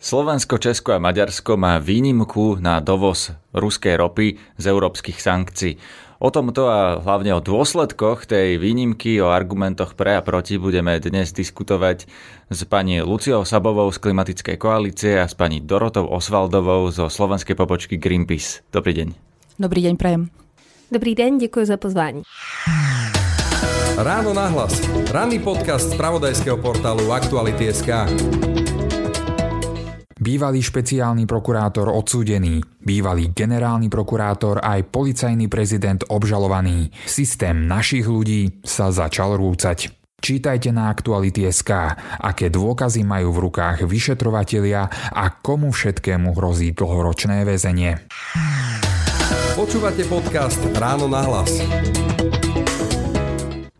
Slovensko, Česko a Maďarsko má výnimku na dovoz ruskej ropy z európskych sankcií. O tomto a hlavne o dôsledkoch tej výnimky, o argumentoch pre a proti budeme dnes diskutovať s pani Luciou Sabovou z Klimatickej koalície a s pani Dorotou Osvaldovou zo slovenskej pobočky Greenpeace. Dobrý deň. Dobrý deň, prajem. Dobrý deň, ďakujem za pozvání. Ráno nahlas. Ranný podcast z pravodajského portálu Aktuality.sk. Bývalý špeciálny prokurátor odsúdený, bývalý generálny prokurátor aj policajný prezident obžalovaný. Systém našich ľudí sa začal rúcať. Čítajte na Aktuality.sk, aké dôkazy majú v rukách vyšetrovatelia a komu všetkému hrozí dlhoročné väzenie. Počúvate podcast Ráno na hlas.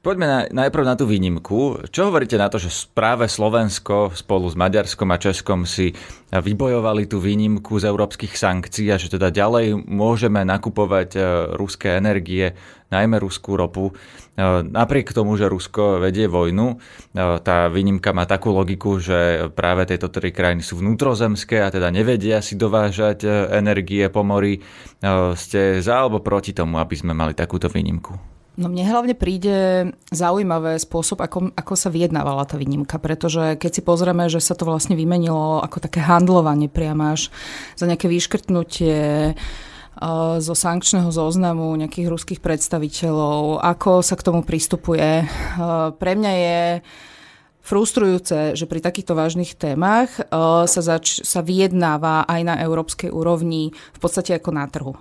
Poďme na, najprv na tú výnimku. Čo hovoríte na to, že práve Slovensko spolu s Maďarskom a Českom si vybojovali tú výnimku z európskych sankcií a že teda ďalej môžeme nakupovať e, ruské energie, najmä ruskú ropu. E, napriek tomu, že Rusko vedie vojnu, e, tá výnimka má takú logiku, že práve tieto tri krajiny sú vnútrozemské a teda nevedia si dovážať energie po mori. Ste za alebo proti tomu, aby sme mali takúto výnimku? No mne hlavne príde zaujímavé spôsob, ako, ako sa vyjednávala tá výnimka, pretože keď si pozrieme, že sa to vlastne vymenilo ako také handlovanie priamo až za nejaké vyškrtnutie zo sankčného zoznamu nejakých ruských predstaviteľov, ako sa k tomu pristupuje. Pre mňa je frustrujúce, že pri takýchto vážnych témach sa, zač- sa vyjednáva aj na európskej úrovni v podstate ako na trhu.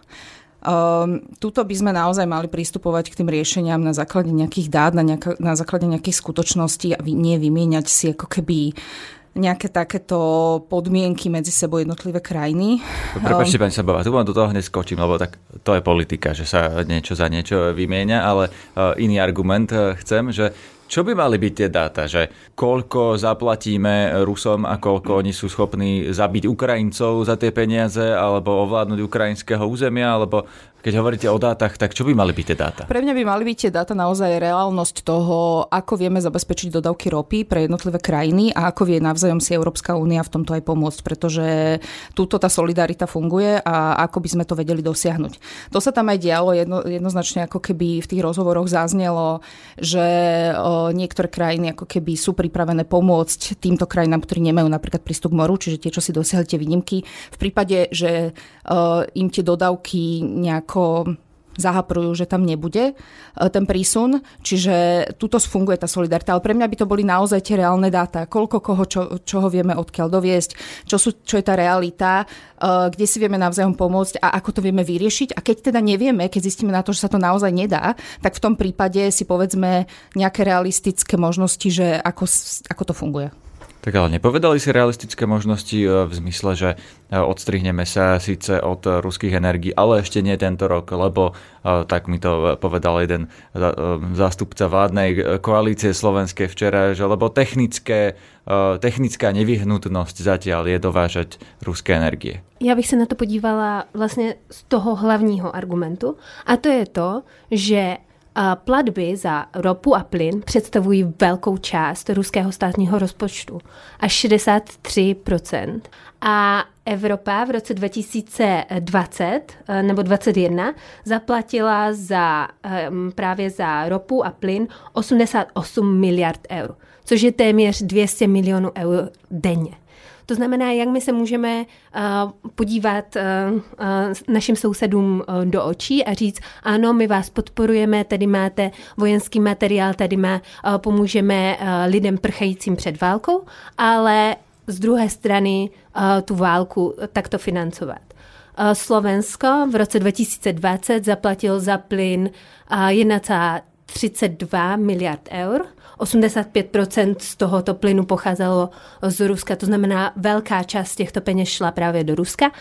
Um, tuto by sme naozaj mali pristupovať k tým riešeniam na základe nejakých dát, na, nejaká, na základe nejakých skutočností a nie vymieňať si ako keby nejaké takéto podmienky medzi sebou jednotlivé krajiny. Prepačte, pani Sabová, tu vám do toho hneď skočím, lebo tak to je politika, že sa niečo za niečo vymieňa, ale uh, iný argument uh, chcem, že čo by mali byť tie dáta, že koľko zaplatíme Rusom a koľko oni sú schopní zabiť Ukrajincov za tie peniaze alebo ovládnuť ukrajinského územia, alebo keď hovoríte o dátach, tak čo by mali byť tie dáta? Pre mňa by mali byť tie dáta naozaj reálnosť toho, ako vieme zabezpečiť dodávky ropy pre jednotlivé krajiny a ako vie navzájom si Európska únia v tomto aj pomôcť, pretože túto tá solidarita funguje a ako by sme to vedeli dosiahnuť. To sa tam aj dialo, jedno, jednoznačne ako keby v tých rozhovoroch zaznelo, že o, niektoré krajiny ako keby sú pripravené pomôcť týmto krajinám, ktorí nemajú napríklad prístup k moru, čiže tie, čo si dosiahli tie výnimky, v prípade, že o, im tie dodávky nejak ako zahaprujú, že tam nebude e, ten prísun, čiže tuto funguje tá solidarita. Ale pre mňa by to boli naozaj tie reálne dáta, koľko koho, čo, čoho vieme odkiaľ doviesť, čo, sú, čo je tá realita, e, kde si vieme navzájom pomôcť a ako to vieme vyriešiť. A keď teda nevieme, keď zistíme na to, že sa to naozaj nedá, tak v tom prípade si povedzme nejaké realistické možnosti, že ako, ako to funguje. Tak ale nepovedali si realistické možnosti e, v zmysle, že e, odstrihneme sa síce od ruských energií, ale ešte nie tento rok, lebo e, tak mi to povedal jeden zástupca vládnej koalície slovenskej včera, že lebo technické, technická nevyhnutnosť zatiaľ je dovážať ruské energie. Já bych se na to podívala vlastně z toho hlavního argumentu a to je to, že Platby za ropu a plyn představují velkou část ruského státního rozpočtu, až 63%. A Evropa v roce 2020 eh, nebo 2021 zaplatila za, ehm, právě za ropu a plyn 88 miliard eur, což je téměř 200 milionů eur denně. To znamená, jak my se můžeme uh, podívat uh, uh, našim sousedům do očí a říct, ano, my vás podporujeme, tady máte vojenský materiál, tady má, pomůžeme lidem prchajícím před válkou, ale z druhé strany tu válku takto financovat. Slovensko v roce 2020 zaplatil za plyn 1,32 miliard eur 85% z tohoto plynu pocházelo z Ruska, to znamená velká část těchto peněz šla právě do Ruska.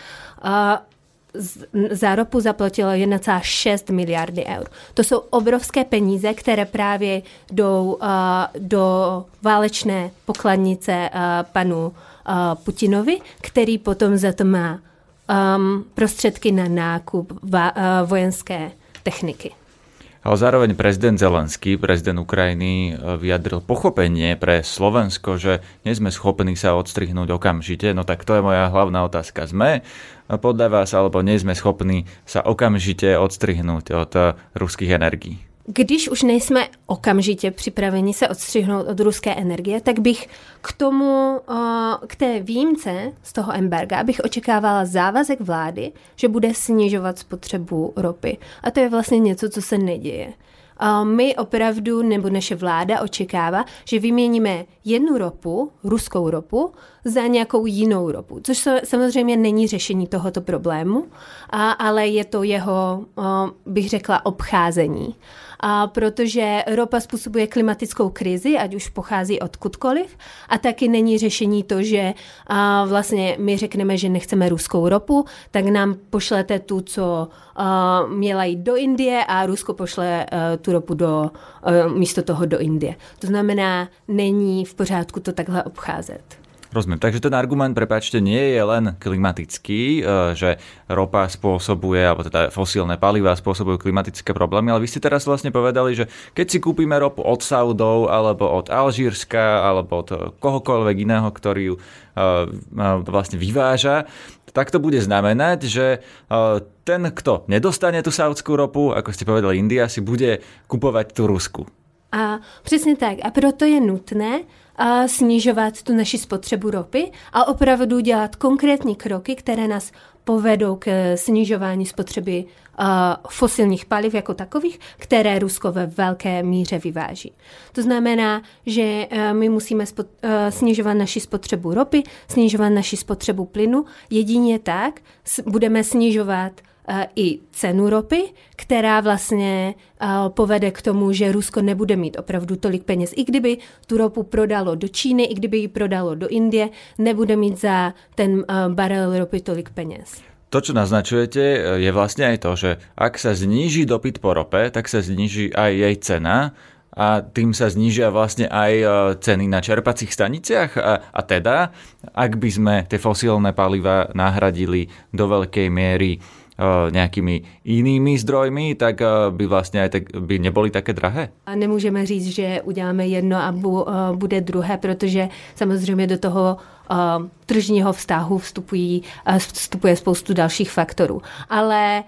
Za ropu zaplatilo 1,6 miliardy eur. To jsou obrovské peníze, které právě jdou do válečné pokladnice panu Putinovi, který potom za to má um, prostředky na nákup vojenské techniky. Ale zároveň prezident Zelenský, prezident Ukrajiny, e, vyjadril pochopenie pre Slovensko, že nie sme schopní sa odstrihnúť okamžite. No tak to je moja hlavná otázka. Sme podľa vás, alebo nie sme schopní sa okamžite odstrihnúť od e, ruských energií? Když už nejsme okamžitě připraveni se odstřihnout od ruské energie, tak bych k tomu, k té výjimce z toho embarga, bych očekávala závazek vlády, že bude snižovat spotřebu ropy. A to je vlastně něco, co se neděje. My opravdu, nebo naše vláda očekává, že vyměníme jednu ropu, ruskou ropu, za nějakou jinou ropu, což samozřejmě není řešení tohoto problému, ale je to jeho, bych řekla, obcházení a protože ropa způsobuje klimatickou krizi, ať už pochází odkudkoliv, a taky není řešení to, že a vlastně my řekneme, že nechceme ruskou ropu, tak nám pošlete tu, co a, měla jít do Indie a Rusko pošle a, e, tu ropu do, a, e, místo toho do Indie. To znamená, není v pořádku to takhle obcházet. Rozumiem. Takže ten argument, prepáčte, nie je len klimatický, e, že ropa spôsobuje, alebo teda fosílne paliva spôsobujú klimatické problémy, ale vy ste teraz vlastne povedali, že keď si kúpime ropu od Saudov, alebo od Alžírska, alebo od kohokoľvek iného, ktorý ju e, e, vlastne vyváža, tak to bude znamenať, že ten, kto nedostane tú saudskú ropu, ako ste povedali, India si bude kupovať tú Rusku. A přesně tak. A proto je nutné, a snižovat tu naši spotřebu ropy a opravdu dělat konkrétní kroky, které nás povedou k snižování spotřeby fosilních paliv jako takových, které Rusko ve velké míře vyváží. To znamená, že uh, my musíme uh, snižovat naši spotřebu ropy, snižovat naši spotřebu plynu. Jedině tak budeme snižovat i cenu ropy, která vlastně povede k tomu, že Rusko nebude mít opravdu tolik peněz. I kdyby tu ropu prodalo do Číny, i kdyby ji prodalo do Indie, nebude mít za ten barel ropy tolik peněz. To, čo naznačujete, je vlastne aj to, že ak sa zníži dopyt po rope, tak sa zníži aj jej cena a tým sa znížia vlastne aj e, ceny na čerpacích staniciach a, a teda, ak by sme tie fosílne paliva nahradili do veľkej miery nejakými inými zdrojmi, tak by vlastně aj tak, by neboli také drahé? A nemůžeme říct, že uděláme jedno a bu, bude druhé, protože samozřejmě do toho tržního vztahu vstupují, vstupuje spoustu dalších faktorů. Ale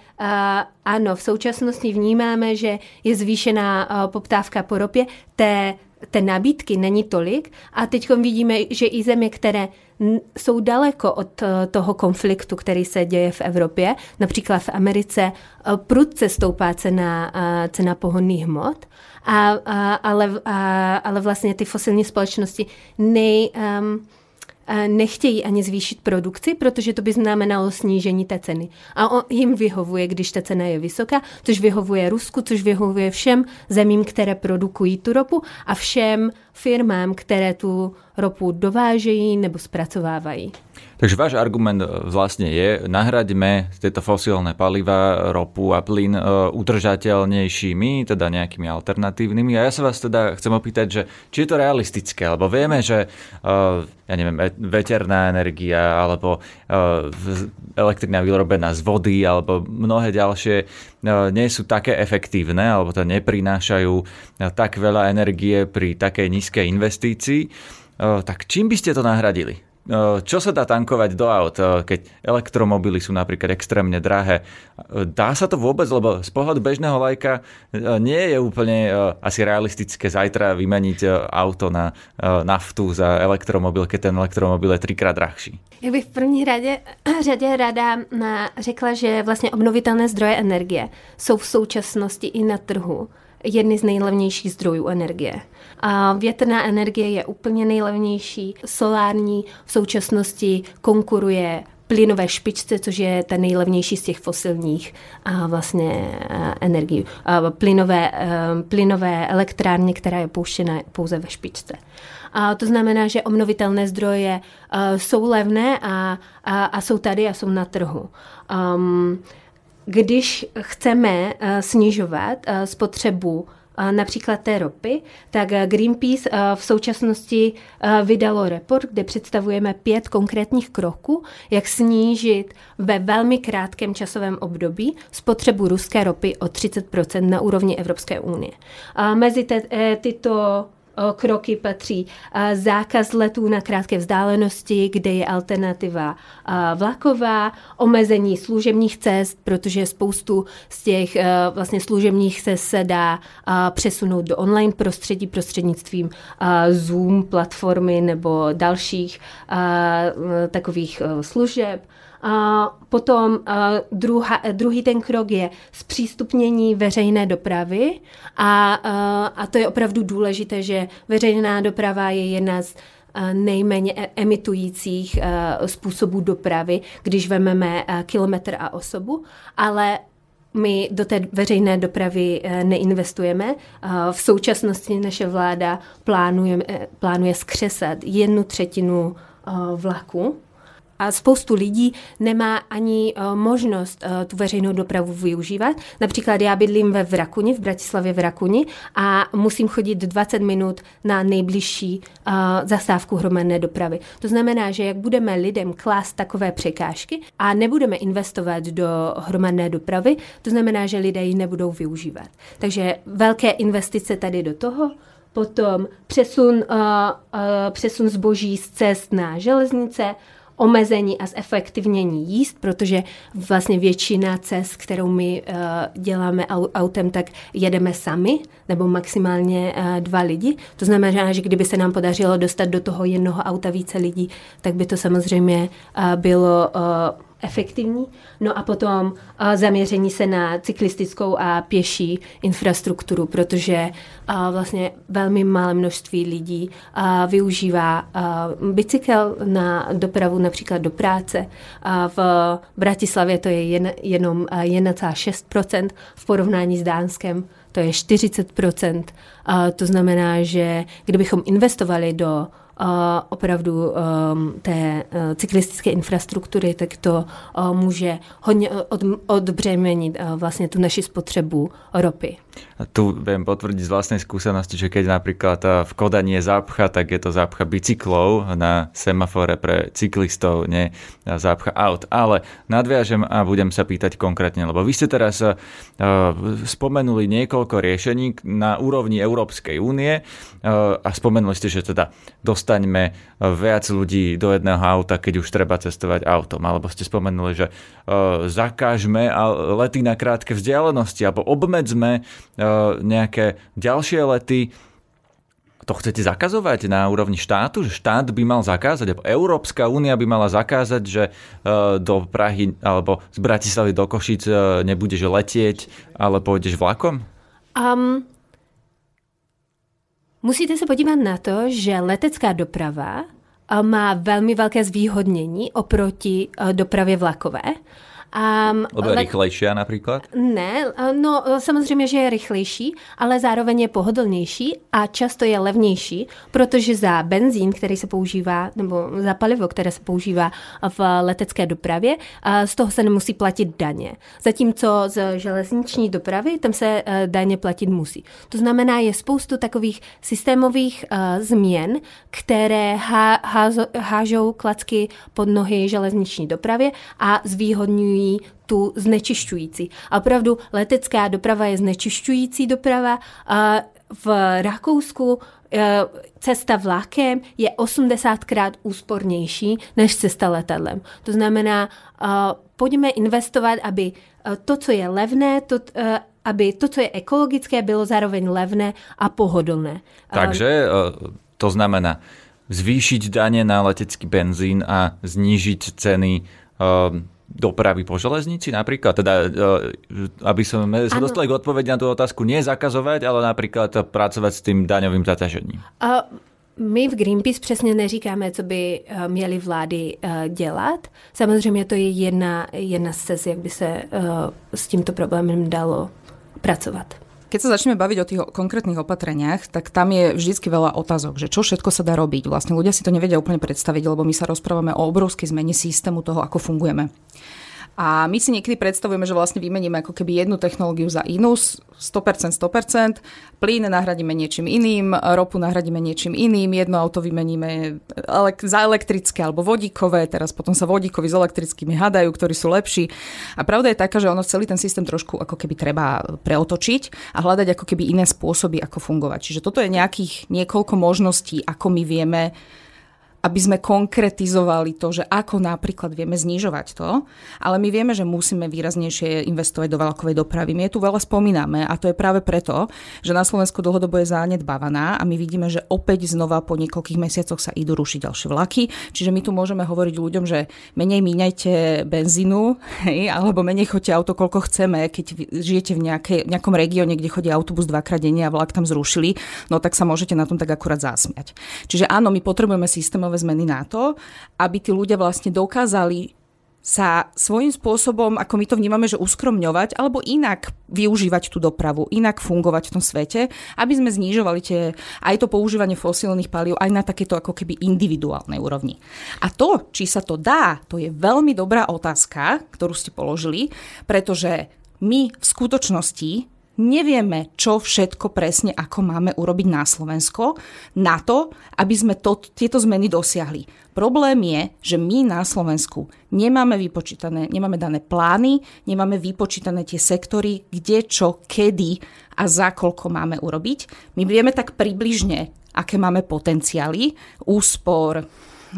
ano, v současnosti vnímáme, že je zvýšená poptávka po ropě, té té nabídky není tolik a teď vidíme, že i země, které jsou daleko od eh, toho konfliktu, který se děje v Evropě, například v Americe, eh, prudce stoupá cena, eh, cena pohonných hmot, a, a, ale, a, ale vlastně ty fosilní společnosti nej, um, nechtějí ani zvýšit produkci, protože to by znamenalo snížení té ceny. A jim vyhovuje, když ta cena je vysoká, což vyhovuje Rusku, což vyhovuje všem zemím, které produkují tu ropu a všem firmám, které tu ropu dovážejí nebo zpracovávají. Takže váš argument e, vlastne je, nahraďme tieto fosílne paliva, ropu a plyn e, udržateľnejšími, teda nejakými alternatívnymi. A ja sa vás teda chcem opýtať, že či je to realistické, lebo vieme, že e, ja neviem, veterná energia alebo elektrina vyrobená z vody alebo mnohé ďalšie nie sú také efektívne alebo to neprinášajú tak veľa energie pri takej nízkej investícii. Tak čím by ste to nahradili? Čo sa dá tankovať do aut, keď elektromobily sú napríklad extrémne drahé? Dá sa to vôbec, lebo z pohľadu bežného lajka nie je úplne asi realistické zajtra vymeniť auto na naftu za elektromobil, keď ten elektromobil je trikrát drahší. Já bych v první řadě, řadě rada řekla, že vlastně obnovitelné zdroje energie jsou v současnosti i na trhu jedny z nejlevnějších zdrojů energie. A větrná energie je úplně nejlevnější, solární v současnosti konkuruje plynové špičce, což je ta nejlevnější z těch fosilních a vlastně energií. Plynové, plynové elektrárny, která je pouštěna pouze ve špičce. A to znamená, že obnovitelné zdroje jsou levné a, a, a jsou tady a jsou na trhu. Um, když chceme snižovat spotřebu například té ropy, tak Greenpeace v současnosti vydalo report, kde představujeme pět konkrétních kroků, jak snížit ve velmi krátkém časovém období spotřebu ruské ropy o 30% na úrovni Evropské unie. Mezi te, tyto kroky patří zákaz letů na krátké vzdálenosti, kde je alternativa vlaková, omezení služebních cest, protože spoustu z těch vlastně služebních cest se dá přesunout do online prostředí prostřednictvím Zoom platformy nebo dalších takových služeb. Potom druhá, druhý ten krok je zpřístupnění veřejné dopravy. A, a to je opravdu důležité, že veřejná doprava je jedna z nejméně e, emitujících způsobů dopravy, když vememe kilometr a osobu, ale my do té veřejné dopravy e, neinvestujeme. V současnosti naše vláda plánuje, e, plánuje skřesat jednu třetinu vlaku a spoustu lidí nemá ani uh, možnost uh, tu veřejnou dopravu využívat. Například já bydlím ve Vrakuni, v Bratislavě Vrakuni a musím chodit 20 minut na nejbližší uh, zastávku hromadné dopravy. To znamená, že jak budeme lidem klást takové překážky a nebudeme investovat do hromadné dopravy, to znamená, že lidé ji nebudou využívat. Takže velké investice tady do toho, potom přesun, uh, uh, přesun zboží z cest na železnice, omezení a zefektivnění jíst, protože vlastně většina cest, kterou my uh, děláme autem, tak jedeme sami, nebo maximálně uh, dva lidi. To znamená, že kdyby se nám podařilo dostat do toho jednoho auta více lidí, tak by to samozřejmě uh, bylo efektivní. No a potom zaměření se na cyklistickou a pěší infrastrukturu, protože vlastně velmi malé množství lidí využívá bicykel na dopravu například do práce. V Bratislavě to je jen, jenom 1,6% v porovnání s Dánskem to je 40%. To znamená, že kdybychom investovali do opravdu um, té uh, cyklistické infrastruktury, tak to uh, může hodně od, odbřemenit vlastně tu naši spotřebu ropy. Tu viem potvrdiť z vlastnej skúsenosti, že keď napríklad v Kodani je zápcha, tak je to zápcha bicyklov na semafore pre cyklistov, nie zápcha aut. Ale nadviažem a budem sa pýtať konkrétne, lebo vy ste teraz uh, spomenuli niekoľko riešení na úrovni Európskej únie a spomenuli ste, že teda dostaňme viac ľudí do jedného auta, keď už treba cestovať autom. Alebo ste spomenuli, že uh, zakážme lety na krátke vzdialenosti alebo obmedzme nejaké ďalšie lety, to chcete zakazovať na úrovni štátu, že štát by mal zakázať, alebo Európska únia by mala zakázať, že e, do Prahy alebo z Bratislavy do Košic e, nebudeš letieť, ale pôjdeš vlakom? Um, musíte se podívat na to, že letecká doprava má velmi velké zvýhodnění oproti dopravě vlakové. Um, Lebo je le... rychlejší například? Ne, no samozřejmě, že je rychlejší, ale zároveň je pohodlnější a často je levnější, protože za benzín, který se používá, nebo za palivo, které se používá v letecké dopravě, z toho se nemusí platit daně. Zatímco z železniční dopravy tam se e, daně platit musí. To znamená, je spoustu takových systémových změn, které há, hážou klacky pod nohy železniční dopravě a zvýhodňují umožňují tu znečišťující. A opravdu letecká doprava je znečišťující doprava. A v Rakousku e, cesta vlakem je 80krát úspornější než cesta letadlem. To znamená, pojďme investovat, aby e, to, co je levné, to, e, aby to, co je ekologické, bylo zároveň levné a pohodlné. Takže to znamená zvýšiť dane na letecký benzín a znížiť ceny dopravy po železnici napríklad? Teda, e, aby sme sa dostali k odpovedi na tú otázku, nie zakazovať, ale napríklad pracovať s tým daňovým zaťažením. Uh, my v Greenpeace přesně neříkáme, co by e, měly vlády e, dělat. Samozřejmě to je jedna, jedna z cest, jak by se s tímto problémem dalo pracovat. Keď sa začneme baviť o tých konkrétnych opatreniach, tak tam je vždycky veľa otázok, že čo všetko sa dá robiť. Vlastne ľudia si to nevedia úplne predstaviť, lebo my sa rozprávame o obrovskej zmene systému toho, ako fungujeme. A my si niekedy predstavujeme, že vlastne vymeníme ako keby jednu technológiu za inú, 100%, 100%, plyn nahradíme niečím iným, ropu nahradíme niečím iným, jedno auto vymeníme elek- za elektrické alebo vodíkové, teraz potom sa vodíkovi s elektrickými hadajú, ktorí sú lepší. A pravda je taká, že ono celý ten systém trošku ako keby treba preotočiť a hľadať ako keby iné spôsoby, ako fungovať. Čiže toto je nejakých niekoľko možností, ako my vieme aby sme konkretizovali to, že ako napríklad vieme znižovať to, ale my vieme, že musíme výraznejšie investovať do veľkovej dopravy. My je tu veľa spomíname a to je práve preto, že na Slovensku dlhodobo je zanedbávaná a my vidíme, že opäť znova po niekoľkých mesiacoch sa idú rušiť ďalšie vlaky, čiže my tu môžeme hovoriť ľuďom, že menej míňajte benzínu, hej, alebo menej choďte auto, koľko chceme, keď žijete v nejakej, nejakom regióne, kde chodí autobus dvakrát denne a vlak tam zrušili, no tak sa môžete na tom tak akurát zásmiať. Čiže áno, my potrebujeme systémové systémové zmeny na to, aby tí ľudia vlastne dokázali sa svojím spôsobom, ako my to vnímame, že uskromňovať, alebo inak využívať tú dopravu, inak fungovať v tom svete, aby sme znižovali tie, aj to používanie fosílnych palív aj na takéto ako keby individuálnej úrovni. A to, či sa to dá, to je veľmi dobrá otázka, ktorú ste položili, pretože my v skutočnosti nevieme, čo všetko presne ako máme urobiť na Slovensko na to, aby sme to, tieto zmeny dosiahli. Problém je, že my na Slovensku nemáme vypočítané, nemáme dané plány, nemáme vypočítané tie sektory, kde, čo, kedy a za koľko máme urobiť. My vieme tak približne, aké máme potenciály, úspor,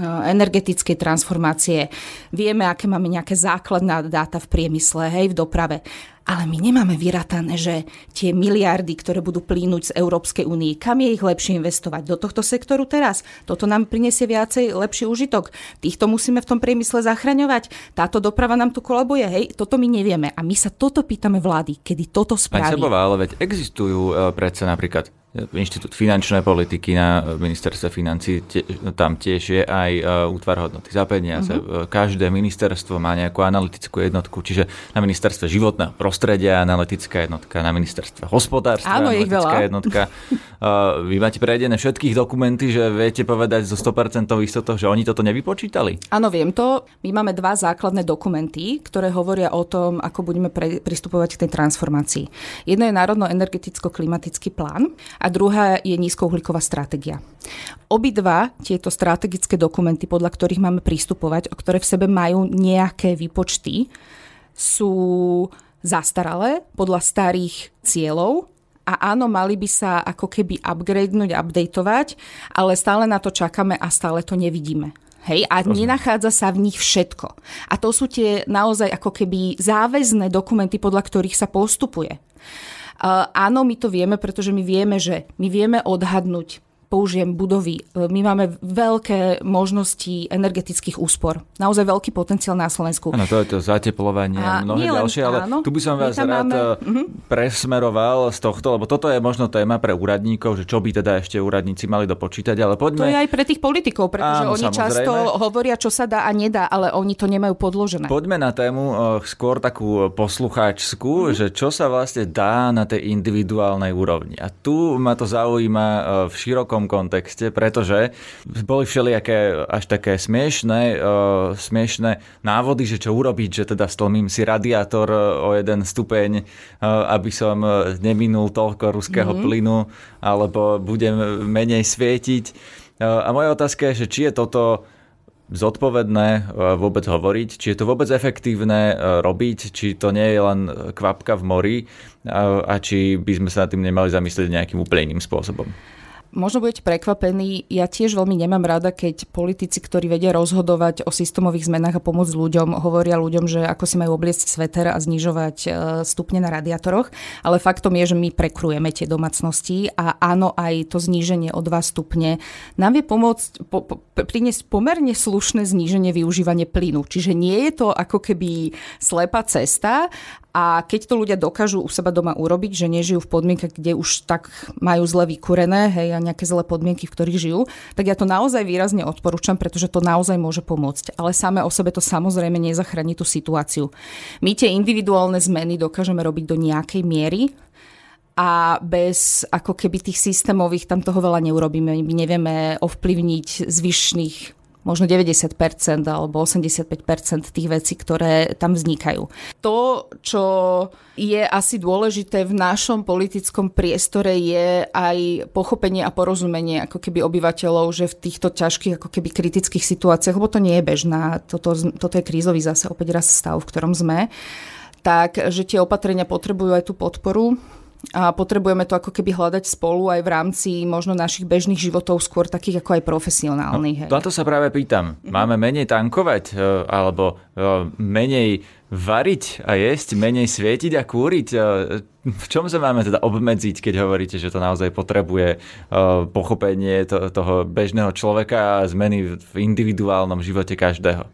energetickej transformácie. Vieme, aké máme nejaké základná dáta v priemysle, hej, v doprave. Ale my nemáme vyratané, že tie miliardy, ktoré budú plínuť z Európskej únie, kam je ich lepšie investovať? Do tohto sektoru teraz? Toto nám prinesie viacej lepší užitok. Týchto musíme v tom priemysle zachraňovať. Táto doprava nám tu kolabuje, hej? Toto my nevieme. A my sa toto pýtame vlády, kedy toto spraví. Pani Sebová, ale veď existujú e, predsa napríklad Inštitút finančnej politiky na ministerstve financí, tam tiež je aj e, útvar hodnoty za peniaze. Uh-huh. Každé ministerstvo má nejakú analytickú jednotku, čiže na ministerstve životného prostredia analytická jednotka, na ministerstve hospodárstva Áno, analytická jednotka. Vy máte prejedené všetkých dokumenty, že viete povedať zo 100% istotou, že oni toto nevypočítali? Áno, viem to. My máme dva základné dokumenty, ktoré hovoria o tom, ako budeme pre, pristupovať k tej transformácii. Jedno je Národno-energeticko-klimatický plán a druhá je nízkouhlíková stratégia. Obidva tieto strategické dokumenty, podľa ktorých máme pristupovať, o ktoré v sebe majú nejaké výpočty, sú zastaralé podľa starých cieľov a áno, mali by sa ako keby upgradenúť, updateovať, ale stále na to čakáme a stále to nevidíme. Hej, a Rozumiem. nenachádza sa v nich všetko. A to sú tie naozaj ako keby záväzné dokumenty, podľa ktorých sa postupuje. Áno, my to vieme, pretože my vieme, že my vieme odhadnúť použijem budovy. E, my máme veľké možnosti energetických úspor. Naozaj veľký potenciál na Slovensku. Áno, to je to zateplovanie a mnohé ďalšie, ale áno, tu by som vás rád máme... uh-huh. presmeroval z tohto, lebo toto je možno téma pre úradníkov, že čo by teda ešte úradníci mali dopočítať, ale poďme... To je aj pre tých politikov, pretože áno, oni samozrejme. často hovoria, čo sa dá a nedá, ale oni to nemajú podložené. Poďme na tému uh, skôr takú poslucháčskú, uh-huh. že čo sa vlastne dá na tej individuálnej úrovni. A tu ma to zaujíma v širokom tom kontexte, pretože boli všelijaké až také smiešné, uh, smiešné návody, že čo urobiť, že teda stlmím si radiátor e, o jeden stupeň, uh, aby som neminul toľko ruského mm-hmm. plynu, alebo budem menej svietiť. Uh, a moja otázka je, že či je toto zodpovedné vôbec hovoriť, či je to vôbec efektívne robiť, či to nie je len kvapka v mori a či by sme sa nad tým nemali zamyslieť nejakým úplne iným spôsobom. Možno budete prekvapení, ja tiež veľmi nemám rada, keď politici, ktorí vedia rozhodovať o systémových zmenách a pomôcť ľuďom, hovoria ľuďom, že ako si majú obliecť sveter a znižovať e, stupne na radiátoroch, ale faktom je, že my prekrujeme tie domácnosti a áno, aj to zníženie o 2 stupne nám vie pomôcť po, po, priniesť pomerne slušné zníženie využívania plynu. Čiže nie je to ako keby slepá cesta, a keď to ľudia dokážu u seba doma urobiť, že nežijú v podmienkach, kde už tak majú zle vykúrené, hej, a nejaké zlé podmienky, v ktorých žijú, tak ja to naozaj výrazne odporúčam, pretože to naozaj môže pomôcť. Ale samé o sebe to samozrejme nezachráni tú situáciu. My tie individuálne zmeny dokážeme robiť do nejakej miery, a bez ako keby tých systémových tam toho veľa neurobíme. My nevieme ovplyvniť zvyšných možno 90% alebo 85% tých vecí, ktoré tam vznikajú. To, čo je asi dôležité v našom politickom priestore je aj pochopenie a porozumenie ako keby obyvateľov, že v týchto ťažkých ako keby kritických situáciách, lebo to nie je bežná, toto, toto je krízový zase opäť raz stav, v ktorom sme, tak že tie opatrenia potrebujú aj tú podporu a potrebujeme to ako keby hľadať spolu aj v rámci možno našich bežných životov, skôr takých ako aj profesionálnych. No, to sa práve pýtam. Mhm. Máme menej tankovať e, alebo e, menej variť a jesť, menej svietiť a kúriť? E, v čom sa máme teda obmedziť, keď hovoríte, že to naozaj potrebuje pochopenie toho bežného človeka a zmeny v individuálnom živote každého?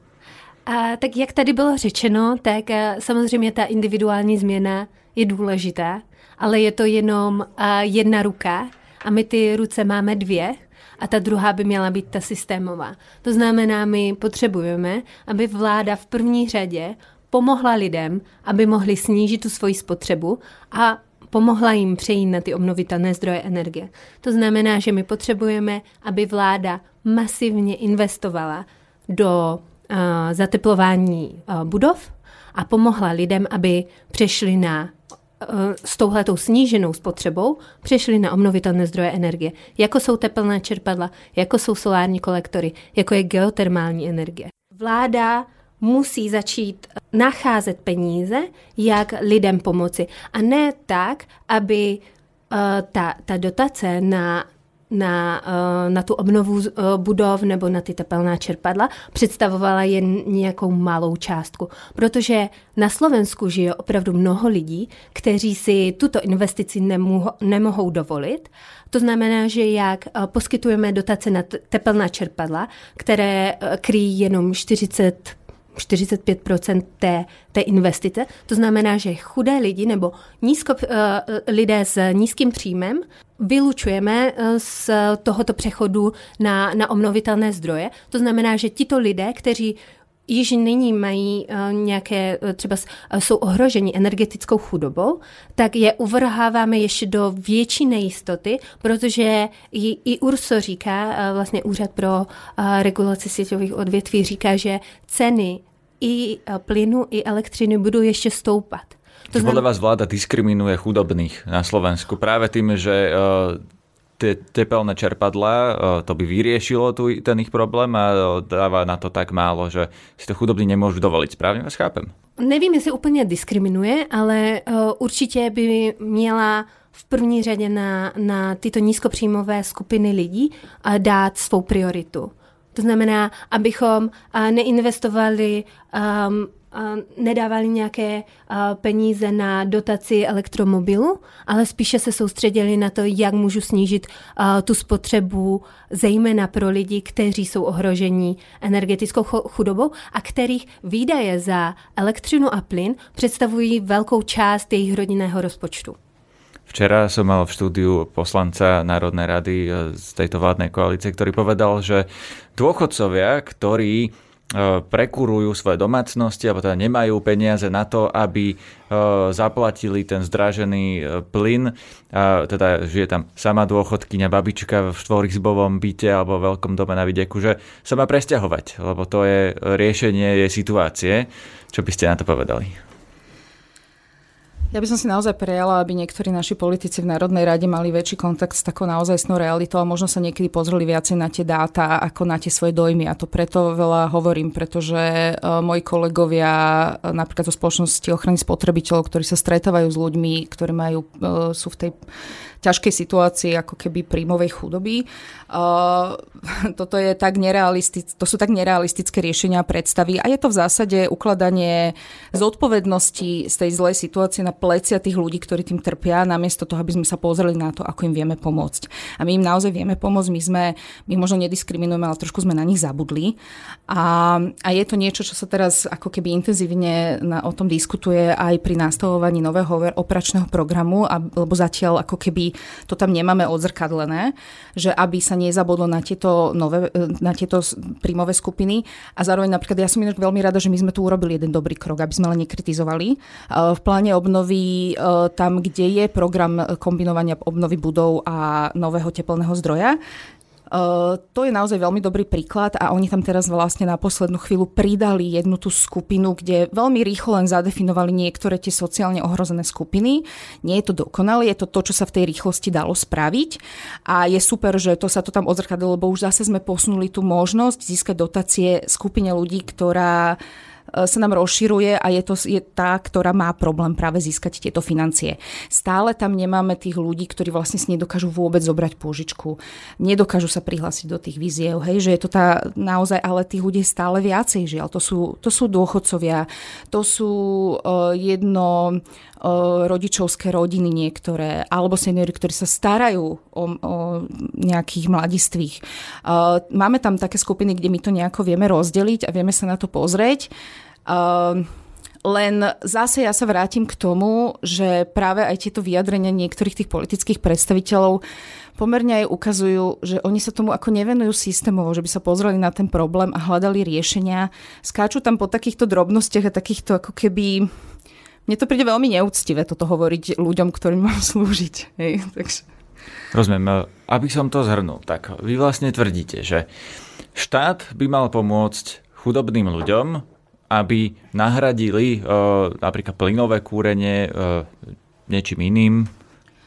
A, tak jak tady bylo řečeno, tak samozřejmě ta individuální změna je důležitá ale je to jenom jedna ruka a my ty ruce máme dvě a ta druhá by měla být ta systémová. To znamená, my potřebujeme, aby vláda v první řadě pomohla lidem, aby mohli snížit tu svoji spotřebu a pomohla jim přejít na ty obnovitelné zdroje energie. To znamená, že my potřebujeme, aby vláda masivně investovala do uh, zateplování uh, budov a pomohla lidem, aby přešli na s touhletou sníženou spotřebou přešli na obnovitelné zdroje energie, jako jsou teplná čerpadla, jako jsou solární kolektory, jako je geotermální energie. Vláda musí začít nacházet peníze, jak lidem pomoci. A ne tak, aby uh, ta, ta dotace na na, eh, na tu obnovu eh, budov nebo na ty tepelná čerpadla představovala jen nějakou malou částku. Protože na Slovensku žije opravdu mnoho lidí, kteří si tuto investici nemohou, nemohou dovolit. To znamená, že jak eh, poskytujeme dotace na tepelná čerpadla, které kryjí jenom 40 45% té, té investice. To znamená, že chudé lidi nebo nízko, uh, lidé s nízkým příjmem vylučujeme eh, z tohoto přechodu na, na obnovitelné zdroje. To znamená, že tito lidé, kteří již nyní mají uh, nějaké, třeba jsou ohroženi energetickou chudobou, tak je uvrháváme ještě do větší nejistoty, protože i, i URSO říká, vlastně Úřad pro regulaci světových odvětví říká, že ceny i plynu, i elektřiny budú ešte stoupať. To znamená... Podľa vás vláda diskriminuje chudobných na Slovensku práve tým, že uh, tie tepelné čerpadla, uh, to by vyriešilo tu, ten ich problém a uh, dáva na to tak málo, že si to chudobní nemôžu dovoliť. Správne vás chápem? Nevím, jestli úplně diskriminuje, ale uh, určitě by měla v první řadě na, na tyto nízkopříjmové skupiny lidí dát svou prioritu. To znamená, abychom neinvestovali um, nedávali nějaké peníze na dotaci elektromobilu, ale spíše se soustředili na to, jak můžu snížit tu spotřebu, zejména pro lidi, kteří jsou ohrožení energetickou chudobou a kterých výdaje za elektřinu a plyn představují velkou část jejich rodinného rozpočtu. Včera som mal v štúdiu poslanca Národnej rady e, z tejto vládnej koalície, ktorý povedal, že dôchodcovia, ktorí prekurujú svoje domácnosti alebo teda nemajú peniaze na to, aby e, zaplatili ten zdražený plyn. A teda žije tam sama dôchodkyňa, babička v štvorizbovom byte alebo v veľkom dome na vidieku, že sa má presťahovať, lebo to je riešenie jej situácie. Čo by ste na to povedali? Ja by som si naozaj prejala, aby niektorí naši politici v Národnej rade mali väčší kontakt s takou naozajstnou realitou a možno sa niekedy pozreli viacej na tie dáta ako na tie svoje dojmy. A to preto veľa hovorím, pretože uh, moji kolegovia uh, napríklad zo spoločnosti ochrany spotrebiteľov, ktorí sa stretávajú s ľuďmi, ktorí majú, uh, sú v tej ťažkej situácii ako keby príjmovej chudoby. Uh, toto je tak nerealistic, to sú tak nerealistické riešenia a predstavy a je to v zásade ukladanie zodpovednosti z tej zlej situácie na plecia tých ľudí, ktorí tým trpia, namiesto toho, aby sme sa pozreli na to, ako im vieme pomôcť. A my im naozaj vieme pomôcť, my sme, my možno nediskriminujeme, ale trošku sme na nich zabudli. A, a je to niečo, čo sa teraz ako keby intenzívne na, o tom diskutuje aj pri nastavovaní nového operačného programu, a, lebo zatiaľ ako keby to tam nemáme odzrkadlené, že aby sa nezabudlo na tieto, nové, na tieto príjmové skupiny. A zároveň napríklad ja som inak veľmi rada, že my sme tu urobili jeden dobrý krok, aby sme len nekritizovali. V pláne obnovy tam, kde je program kombinovania obnovy budov a nového teplného zdroja, Uh, to je naozaj veľmi dobrý príklad a oni tam teraz vlastne na poslednú chvíľu pridali jednu tú skupinu, kde veľmi rýchlo len zadefinovali niektoré tie sociálne ohrozené skupiny. Nie je to dokonalé, je to to, čo sa v tej rýchlosti dalo spraviť a je super, že to sa to tam odzrkadlo, lebo už zase sme posunuli tú možnosť získať dotácie skupine ľudí, ktorá E, sa nám rozširuje a je to je tá, ktorá má problém práve získať tieto financie. Stále tam nemáme tých ľudí, ktorí vlastne si nedokážu vôbec zobrať pôžičku, nedokážu sa prihlásiť do tých víziev, hej, že je to tá naozaj, ale tých ľudí je stále viacej, žiaľ. To sú, to sú dôchodcovia, to sú uh, jedno uh, rodičovské rodiny niektoré, alebo seniory, ktorí sa starajú o, o nejakých mladistvých. Máme tam také skupiny, kde my to nejako vieme rozdeliť a vieme sa na to pozrieť. Uh, len zase ja sa vrátim k tomu, že práve aj tieto vyjadrenia niektorých tých politických predstaviteľov pomerne aj ukazujú, že oni sa tomu ako nevenujú systémovo, že by sa pozreli na ten problém a hľadali riešenia. Skáču tam po takýchto drobnostiach a takýchto ako keby... Mne to príde veľmi neúctivé toto hovoriť ľuďom, ktorým mám slúžiť. Hej, takže... Rozumiem. Aby som to zhrnul, tak vy vlastne tvrdíte, že štát by mal pomôcť chudobným ľuďom, aby nahradili uh, napríklad plynové kúrenie uh, niečím iným.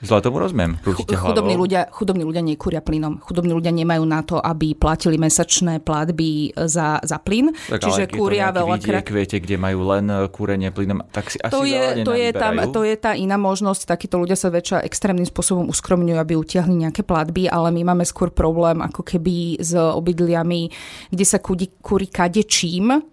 Zle tomu rozumiem. Chudobní ľudia, chudobní ľudia nekúria plynom. Chudobní ľudia nemajú na to, aby platili mesačné platby za, za plyn. Tak, Čiže kúria veľakrát... viete, kde majú len kúrenie plynom, tak si to asi je, to je, tam, to je tá iná možnosť. Takíto ľudia sa väčšia extrémnym spôsobom uskromňujú, aby utiahli nejaké platby, ale my máme skôr problém ako keby s obydliami, kde sa kúri kadečím,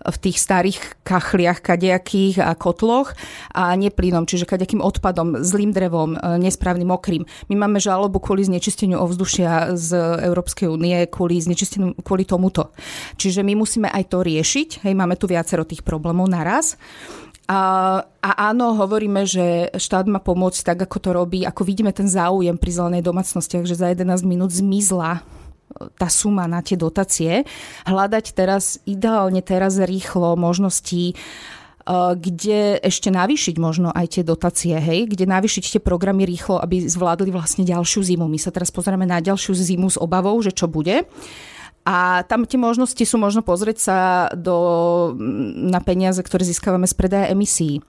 v tých starých kachliach kadejakých a kotloch a neplynom, čiže kadejakým odpadom, zlým drevom, e, nesprávnym mokrým. My máme žalobu kvôli znečisteniu ovzdušia z Európskej únie, kvôli znečisteniu, kvôli tomuto. Čiže my musíme aj to riešiť. Hej, máme tu viacero tých problémov naraz. A, a áno, hovoríme, že štát má pomôcť tak, ako to robí. Ako vidíme ten záujem pri zelenej domácnostiach, že za 11 minút zmizla tá suma na tie dotácie. Hľadať teraz, ideálne teraz rýchlo možnosti uh, kde ešte navýšiť možno aj tie dotácie, hej, kde navýšiť tie programy rýchlo, aby zvládli vlastne ďalšiu zimu. My sa teraz pozrieme na ďalšiu zimu s obavou, že čo bude. A tam tie možnosti sú možno pozrieť sa do, na peniaze, ktoré získavame z predaja emisí.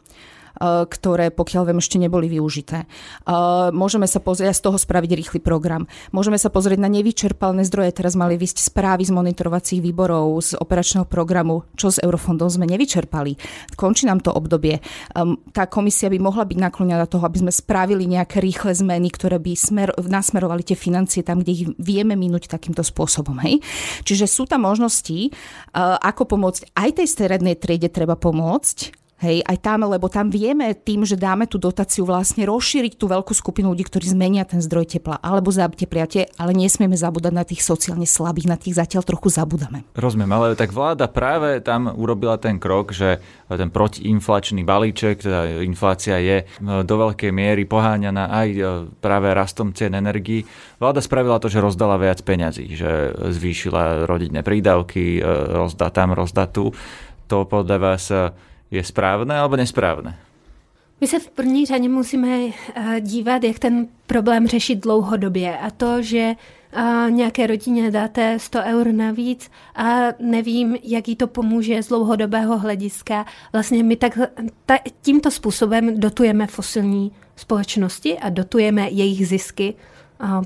Eh, ktoré pokiaľ viem ešte neboli využité. Eh, môžeme sa pozrieť z toho spraviť rýchly program. Môžeme sa pozrieť na nevyčerpalné zdroje. Teraz mali vysť správy z monitorovacích výborov, z operačného programu, čo s eurofondom sme nevyčerpali. Končí nám to obdobie. Tá komisia by mohla byť naklonená toho, aby sme spravili nejaké rýchle zmeny, ktoré by smer, nasmerovali tie financie tam, kde ich vieme minúť takýmto spôsobom. Hej? Čiže sú tam možnosti, eh, ako pomôcť aj tej strednej triede treba pomôcť, Hej, aj tam, lebo tam vieme tým, že dáme tú dotáciu vlastne rozšíriť tú veľkú skupinu ľudí, ktorí zmenia ten zdroj tepla alebo zatepliate, ale nesmieme zabúdať na tých sociálne slabých, na tých zatiaľ trochu zabudáme. Rozumiem, ale tak vláda práve tam urobila ten krok, že ten protiinflačný balíček, teda inflácia je e, do veľkej miery poháňaná aj e, práve rastom cien energií. Vláda spravila to, že rozdala viac peňazí, že zvýšila rodinné prídavky, e, rozdá tam, rozdá tu. To podľa vás je správné alebo nesprávné? My se v první řadě musíme eh, dívat, jak ten problém řešit dlouhodobě. A to, že eh, nějaké rodině dáte 100 eur navíc a nevím, jak jí to pomůže z dlouhodobého hlediska. Vlastně my tak, ta, tímto způsobem dotujeme fosilní společnosti a dotujeme jejich zisky,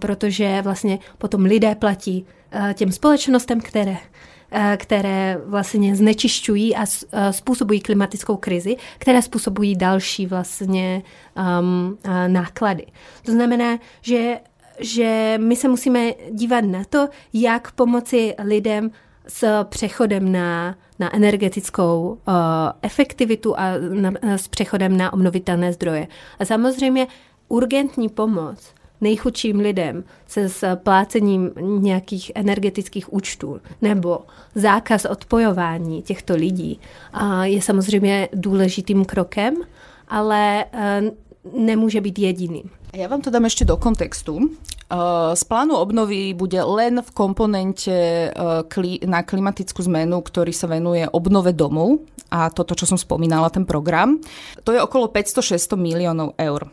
protože vlastně potom lidé platí eh, těm společnostem, které Eh, které vlastně znečišťují a eh, způsobují klimatickou krizi, které způsobují další vlastně um, náklady. To znamená, že že my se musíme dívat na to, jak pomoci lidem s přechodem na, na energetickou uh, efektivitu a na, s přechodem na obnovitelné zdroje. A samozřejmě urgentní pomoc nejchudším lidem se splácením nějakých energetických účtů nebo zákaz odpojování těchto lidí je samozřejmě důležitým krokem, ale e, nemůže být jediným. Ja vám to dám ešte do kontextu. E, z plánu obnovy bude len v komponente na klimatickú zmenu, ktorý sa venuje obnove domov a toto, čo som spomínala, ten program, to je okolo 500-600 miliónov eur.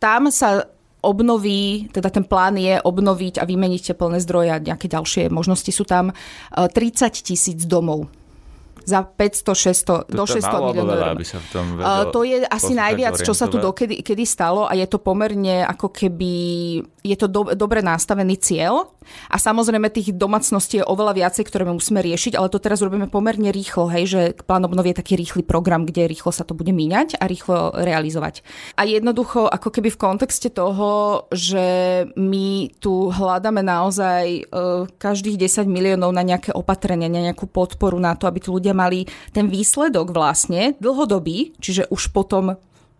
Tam sa obnoví, teda ten plán je obnoviť a vymeniť teplné zdroje a nejaké ďalšie možnosti sú tam 30 tisíc domov za 500, 600, to do 600 miliónov eur. Vedel to je asi najviac, čo sa tu dokedy kedy stalo a je to pomerne ako keby, je to do, dobre nastavený cieľ a samozrejme tých domácností je oveľa viacej, ktoré my musíme riešiť, ale to teraz robíme pomerne rýchlo, hej, že plán obnovy je taký rýchly program, kde rýchlo sa to bude míňať a rýchlo realizovať. A jednoducho ako keby v kontexte toho, že my tu hľadáme naozaj uh, každých 10 miliónov na nejaké opatrenia, na nejakú podporu na to, aby tu ľudia mali ten výsledok vlastne dlhodobý, čiže už potom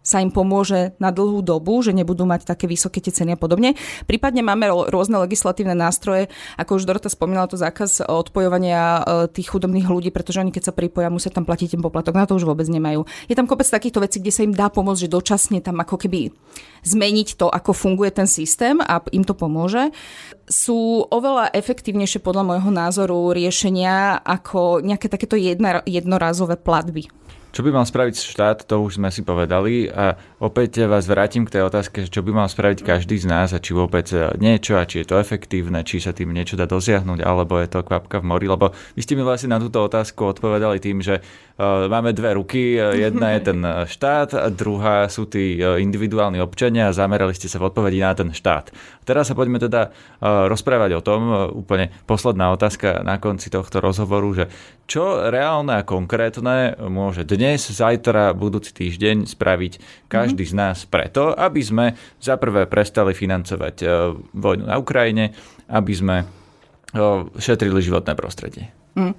sa im pomôže na dlhú dobu, že nebudú mať také vysoké tie ceny a podobne. Prípadne máme rôzne legislatívne nástroje, ako už Dorota spomínala, to zákaz odpojovania e, tých chudobných ľudí, pretože oni keď sa pripoja, musia tam platiť ten poplatok, na to už vôbec nemajú. Je tam kopec takýchto vecí, kde sa im dá pomôcť, že dočasne tam ako keby zmeniť to, ako funguje ten systém a im to pomôže. Sú oveľa efektívnejšie podľa môjho názoru riešenia ako nejaké takéto jedna, jednorazové platby. Čo by mal spraviť štát, to už sme si povedali a opäť vás vrátim k tej otázke, čo by mal spraviť každý z nás a či vôbec niečo a či je to efektívne, či sa tým niečo dá dosiahnuť alebo je to kvapka v mori, lebo vy ste mi vlastne na túto otázku odpovedali tým, že uh, máme dve ruky, jedna je ten štát a druhá sú tí individuálni občania a zamerali ste sa v odpovedi na ten štát. Teraz sa poďme teda rozprávať o tom, úplne posledná otázka na konci tohto rozhovoru, že čo reálne a konkrétne môže dnes, zajtra, budúci týždeň spraviť každý mm-hmm. z nás preto, aby sme za prvé prestali financovať e, vojnu na Ukrajine, aby sme e, šetrili životné prostredie. Mm.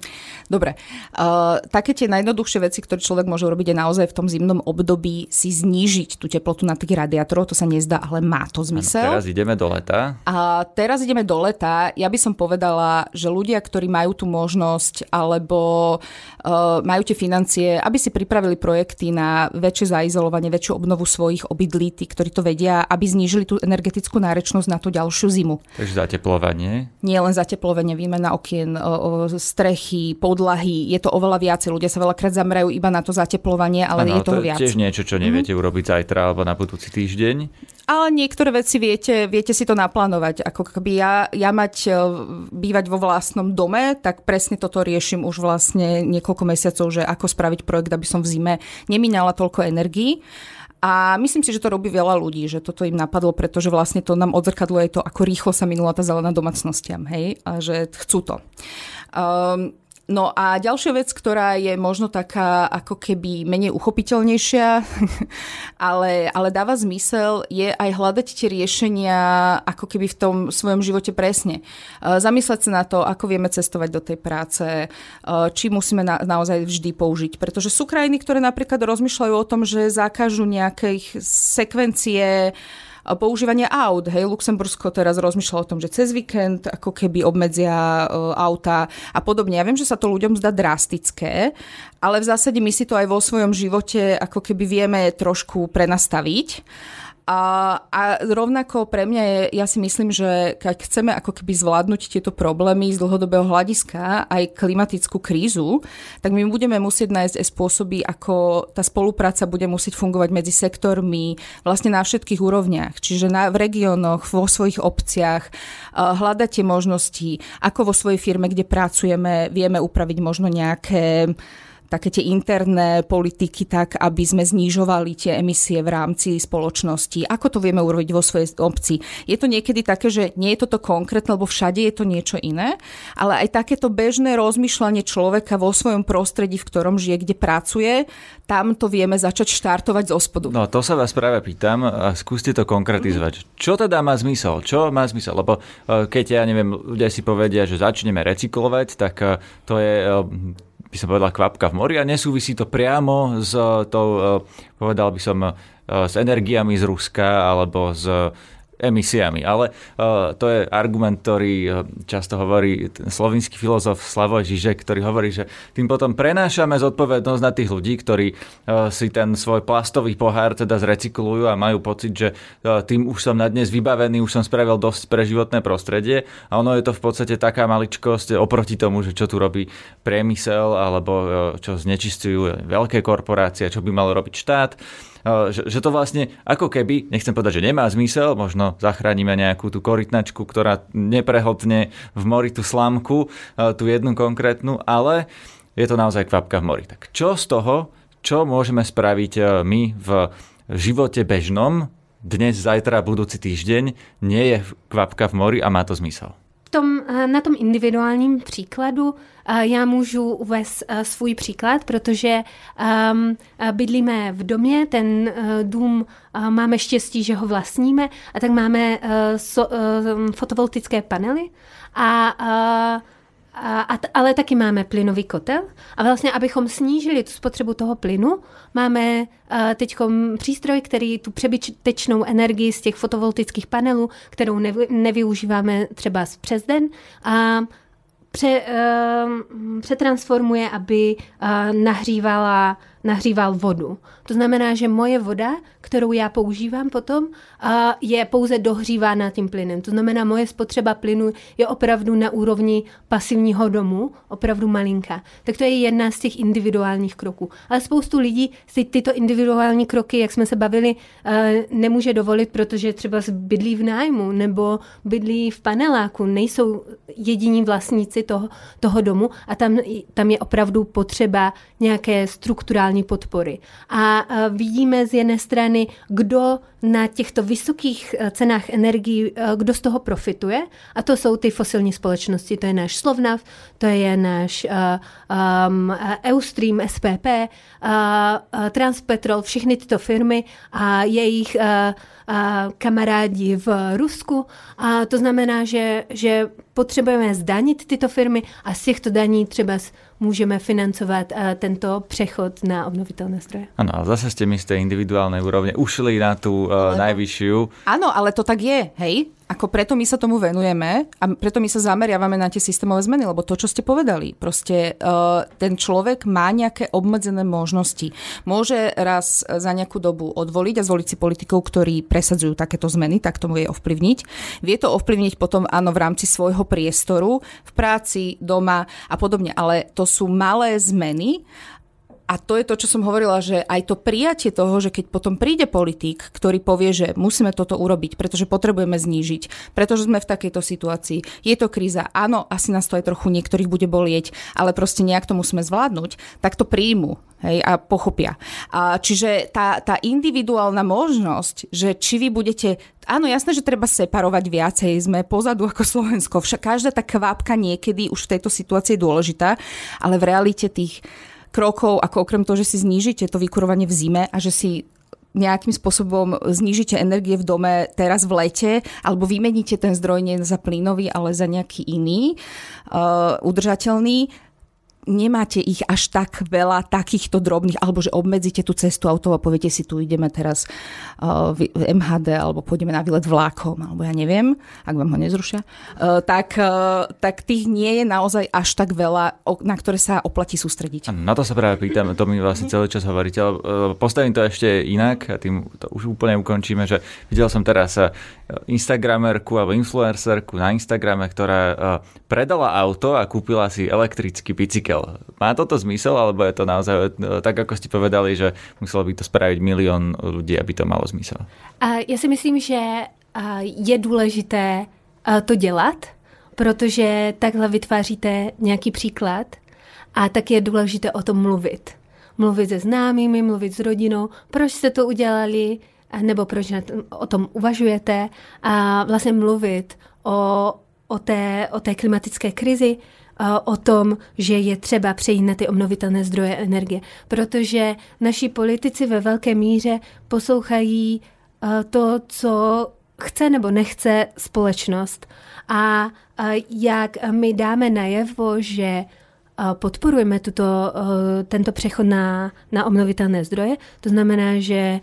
Dobre. Uh, také tie najjednoduchšie veci, ktoré človek môže urobiť, je naozaj v tom zimnom období si znížiť tú teplotu na tých radiátorov. To sa nezdá, ale má to zmysel. Ano, teraz ideme do leta. A teraz ideme do leta. Ja by som povedala, že ľudia, ktorí majú tú možnosť alebo uh, majú tie financie, aby si pripravili projekty na väčšie zaizolovanie, väčšiu obnovu svojich obydlí, tí, ktorí to vedia, aby znížili tú energetickú náročnosť na tú ďalšiu zimu. Takže zateplovanie? Nie len zateplovanie, výmena okien, strechy, podlahy, je to oveľa viacej. Ľudia sa veľakrát zamerajú iba na to zateplovanie, ale ano, je toho to viac. tiež niečo, čo neviete mm-hmm. urobiť zajtra alebo na budúci týždeň. Ale niektoré veci viete, viete si to naplánovať. Ako keby ja, ja mať e, bývať vo vlastnom dome, tak presne toto riešim už vlastne niekoľko mesiacov, že ako spraviť projekt, aby som v zime nemínala toľko energii. A myslím si, že to robí veľa ľudí, že toto im napadlo, pretože vlastne to nám odzrkadluje to, ako rýchlo sa minula tá zelená domácnostiam, hej, a že chcú to. Um, No a ďalšia vec, ktorá je možno taká ako keby menej uchopiteľnejšia, ale, ale dáva zmysel, je aj hľadať tie riešenia ako keby v tom svojom živote presne. E, zamysleť sa na to, ako vieme cestovať do tej práce, e, či musíme na, naozaj vždy použiť. Pretože sú krajiny, ktoré napríklad rozmýšľajú o tom, že zakážu nejaké sekvencie používanie aut. Hej, Luxembursko teraz rozmýšľa o tom, že cez víkend ako keby obmedzia uh, auta a podobne. Ja viem, že sa to ľuďom zdá drastické, ale v zásade my si to aj vo svojom živote ako keby vieme trošku prenastaviť. A, a rovnako pre mňa je, ja si myslím, že keď chceme ako keby zvládnuť tieto problémy z dlhodobého hľadiska, aj klimatickú krízu, tak my budeme musieť nájsť aj spôsoby, ako tá spolupráca bude musieť fungovať medzi sektormi vlastne na všetkých úrovniach. Čiže na, v regiónoch, vo svojich obciach, hľadať tie možnosti, ako vo svojej firme, kde pracujeme, vieme upraviť možno nejaké také tie interné politiky tak, aby sme znižovali tie emisie v rámci spoločnosti. Ako to vieme urobiť vo svojej obci? Je to niekedy také, že nie je toto konkrétne, lebo všade je to niečo iné, ale aj takéto bežné rozmýšľanie človeka vo svojom prostredí, v ktorom žije, kde pracuje, tam to vieme začať štartovať zo spodu. No to sa vás práve pýtam a skúste to konkretizovať. Mm-hmm. Čo teda má zmysel? Čo má zmysel? Lebo e, keď ja neviem, ľudia si povedia, že začneme recyklovať, tak e, to je e, by som povedal, kvapka v mori a nesúvisí to priamo s tou, eh, povedal by som, eh, s energiami z Ruska alebo s emisiami. Ale uh, to je argument, ktorý uh, často hovorí slovinský filozof Slavoj Žižek, ktorý hovorí, že tým potom prenášame zodpovednosť na tých ľudí, ktorí uh, si ten svoj plastový pohár teda zrecyklujú a majú pocit, že tým už som na dnes vybavený, už som spravil dosť pre životné prostredie a ono je to v podstate taká maličkosť oproti tomu, že čo tu robí priemysel alebo čo znečistujú veľké korporácie, čo by mal robiť štát. Že, že to vlastne ako keby, nechcem povedať, že nemá zmysel, možno zachránime nejakú tú korytnačku, ktorá neprehltne v mori tú slámku, tú jednu konkrétnu, ale je to naozaj kvapka v mori. Tak čo z toho, čo môžeme spraviť my v živote bežnom, dnes, zajtra, budúci týždeň, nie je kvapka v mori a má to zmysel? Tom, eh, na tom individuálním příkladu eh, já můžu uvést eh, svůj příklad, protože um, bydlíme v domě, ten dům máme štěstí, že ho vlastníme, a tak máme fotovoltické panely a a, a, ale taky máme plynový kotel. A vlastně, abychom snížili tu spotřebu toho plynu, máme uh, teď přístroj, který tu přebytečnou energii z těch fotovoltických panelů, kterou nevy, nevyužíváme třeba přes den, a pře, uh, přetransformuje, aby uh, nahřívala nahříval vodu. To znamená, že moje voda, kterou já používám potom, je pouze dohřívána tím plynem. To znamená, moje spotřeba plynu je opravdu na úrovni pasivního domu, opravdu malinká. Tak to je jedna z těch individuálních kroků. Ale spoustu lidí si tyto individuální kroky, jak jsme se bavili, nemůže dovolit, protože třeba bydlí v nájmu nebo bydlí v paneláku, nejsou jediní vlastníci toho, toho domu a tam, tam je opravdu potřeba nějaké strukturální sociální podpory. A vidíme z jedné strany, kdo na těchto vysokých e, cenách energií, e, kdo z toho profituje. A to jsou ty fosilní společnosti. To je náš Slovnav, to je náš um, Eustream, SPP, uh, Transpetrol, všechny tyto firmy a jejich uh, uh, kamarádi v Rusku. A to znamená, že, že potřebujeme zdanit tyto firmy a z těchto daní třeba můžeme financovat uh, tento přechod na obnovitelné zdroje. Ano, a zase ste mi z tej individuálnej úrovne ušli na tú uh, najvyššiu. Áno, ale to tak je, hej? Ako preto my sa tomu venujeme a preto my sa zameriavame na tie systémové zmeny, lebo to, čo ste povedali, proste uh, ten človek má nejaké obmedzené možnosti. Môže raz za nejakú dobu odvoliť a zvoliť si politikov, ktorí presadzujú takéto zmeny, tak tomu vie ovplyvniť. Vie to ovplyvniť potom, áno, v rámci svojho priestoru, v práci, doma a podobne, ale to sú malé zmeny a to je to, čo som hovorila, že aj to prijatie toho, že keď potom príde politik, ktorý povie, že musíme toto urobiť, pretože potrebujeme znížiť, pretože sme v takejto situácii, je to kríza, áno, asi nás to aj trochu niektorých bude bolieť, ale proste nejak to musíme zvládnuť, tak to príjmu hej, a pochopia. A čiže tá, tá individuálna možnosť, že či vy budete Áno, jasné, že treba separovať viacej, sme pozadu ako Slovensko, však každá tá kvápka niekedy už v tejto situácii je dôležitá, ale v realite tých krokov, ako okrem toho, že si znížite to vykurovanie v zime a že si nejakým spôsobom znížite energie v dome teraz v lete, alebo vymeníte ten zdroj nie za plynový, ale za nejaký iný, uh, udržateľný, nemáte ich až tak veľa takýchto drobných, alebo že obmedzíte tú cestu auto a poviete si, tu ideme teraz uh, v MHD, alebo pôjdeme na výlet vlákom, alebo ja neviem, ak vám ho nezrušia, uh, tak, uh, tak tých nie je naozaj až tak veľa, na ktoré sa oplatí sústrediť. Na to sa práve pýtam, to mi vlastne celý čas hovoríte, ale postavím to ešte inak a tým to už úplne ukončíme, že videl som teraz Instagramerku alebo influencerku na Instagrame, ktorá predala auto a kúpila si elektrický bicykel bicykel. Má toto zmysel, alebo je to naozaj e, tak, ako ste povedali, že muselo by to spraviť milión ľudí, aby to malo zmysel? Já si myslím, že je důležité to dělat, protože takhle vytváříte nějaký příklad a tak je důležité o tom mluvit. Mluvit se známými, mluvit s rodinou, proč jste to udělali, nebo proč o tom uvažujete a vlastně mluvit o, o, té, o té klimatické krizi, o tom, že je třeba přejít na ty obnovitelné zdroje energie, protože naši politici ve velké míře poslouchají to, co chce nebo nechce společnost. A jak my dáme najevo, že podporujeme tuto, tento přechod na, na obnovitelné zdroje. To znamená, že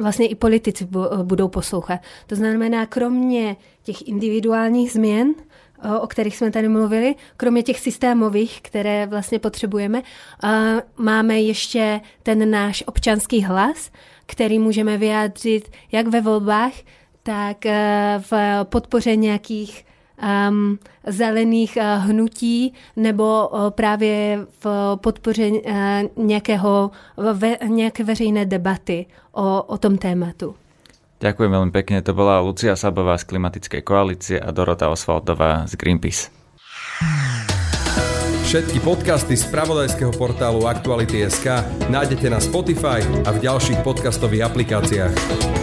vlastně i politici budou poslouchat. To znamená, kromě těch individuálních změn, o kterých jsme tady mluvili, kromě těch systémových, které vlastně potřebujeme, máme ještě ten náš občanský hlas, který můžeme vyjádřit jak ve volbách, tak e, v podpoře nějakých um, zelených uh, hnutí nebo uh, právě v podpoře uh, nějakého, ve, nějaké veřejné debaty o, o tom tématu. Ďakujem veľmi pekne. To bola Lucia Sabová z Klimatickej koalície a Dorota Osvaldová z Greenpeace. Všetky podcasty z pravodajského portálu Aktuality.sk nájdete na Spotify a v ďalších podcastových aplikáciách.